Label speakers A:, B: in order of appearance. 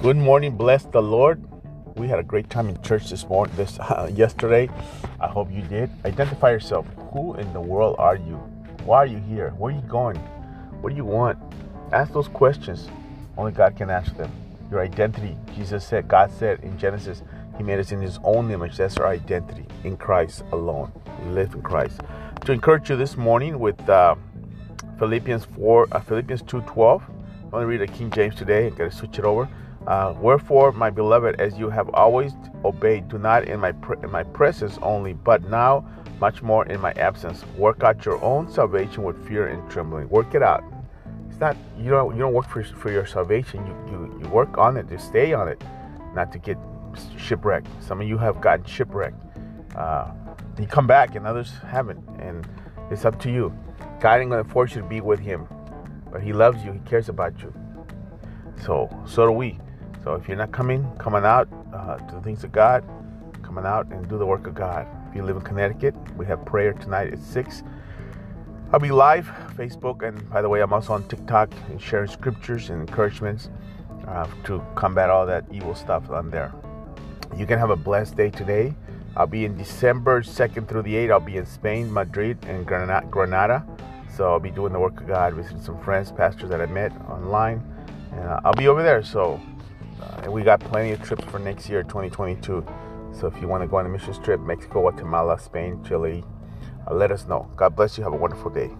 A: Good morning. Bless the Lord. We had a great time in church this morning, this uh, yesterday. I hope you did. Identify yourself. Who in the world are you? Why are you here? Where are you going? What do you want? Ask those questions. Only God can answer them. Your identity. Jesus said, God said in Genesis, He made us in His own image. That's our identity in Christ alone. We live in Christ. To encourage you this morning with uh, Philippians four, uh, Philippians two twelve. I'm going to read the King James today. I'm going to switch it over. Uh, Wherefore, my beloved, as you have always obeyed, do not in my pre- in my presence only, but now much more in my absence. Work out your own salvation with fear and trembling. Work it out. It's not you don't you don't work for for your salvation. You you you work on it to stay on it, not to get shipwrecked. Some of you have gotten shipwrecked. Uh, you come back, and others haven't, and it's up to you. God ain't gonna force you to be with Him, but He loves you. He cares about you. So so do we. So if you're not coming, coming out uh, to the things of God, coming out and do the work of God. If you live in Connecticut, we have prayer tonight at 6. I'll be live, Facebook, and by the way, I'm also on TikTok and sharing scriptures and encouragements uh, to combat all that evil stuff on there. You can have a blessed day today. I'll be in December 2nd through the 8th. I'll be in Spain, Madrid, and Granada. So I'll be doing the work of God, visiting some friends, pastors that I met online. And uh, I'll be over there. So and we got plenty of trips for next year, 2022. So if you want to go on a mission trip, Mexico, Guatemala, Spain, Chile, uh, let us know. God bless you. Have a wonderful day.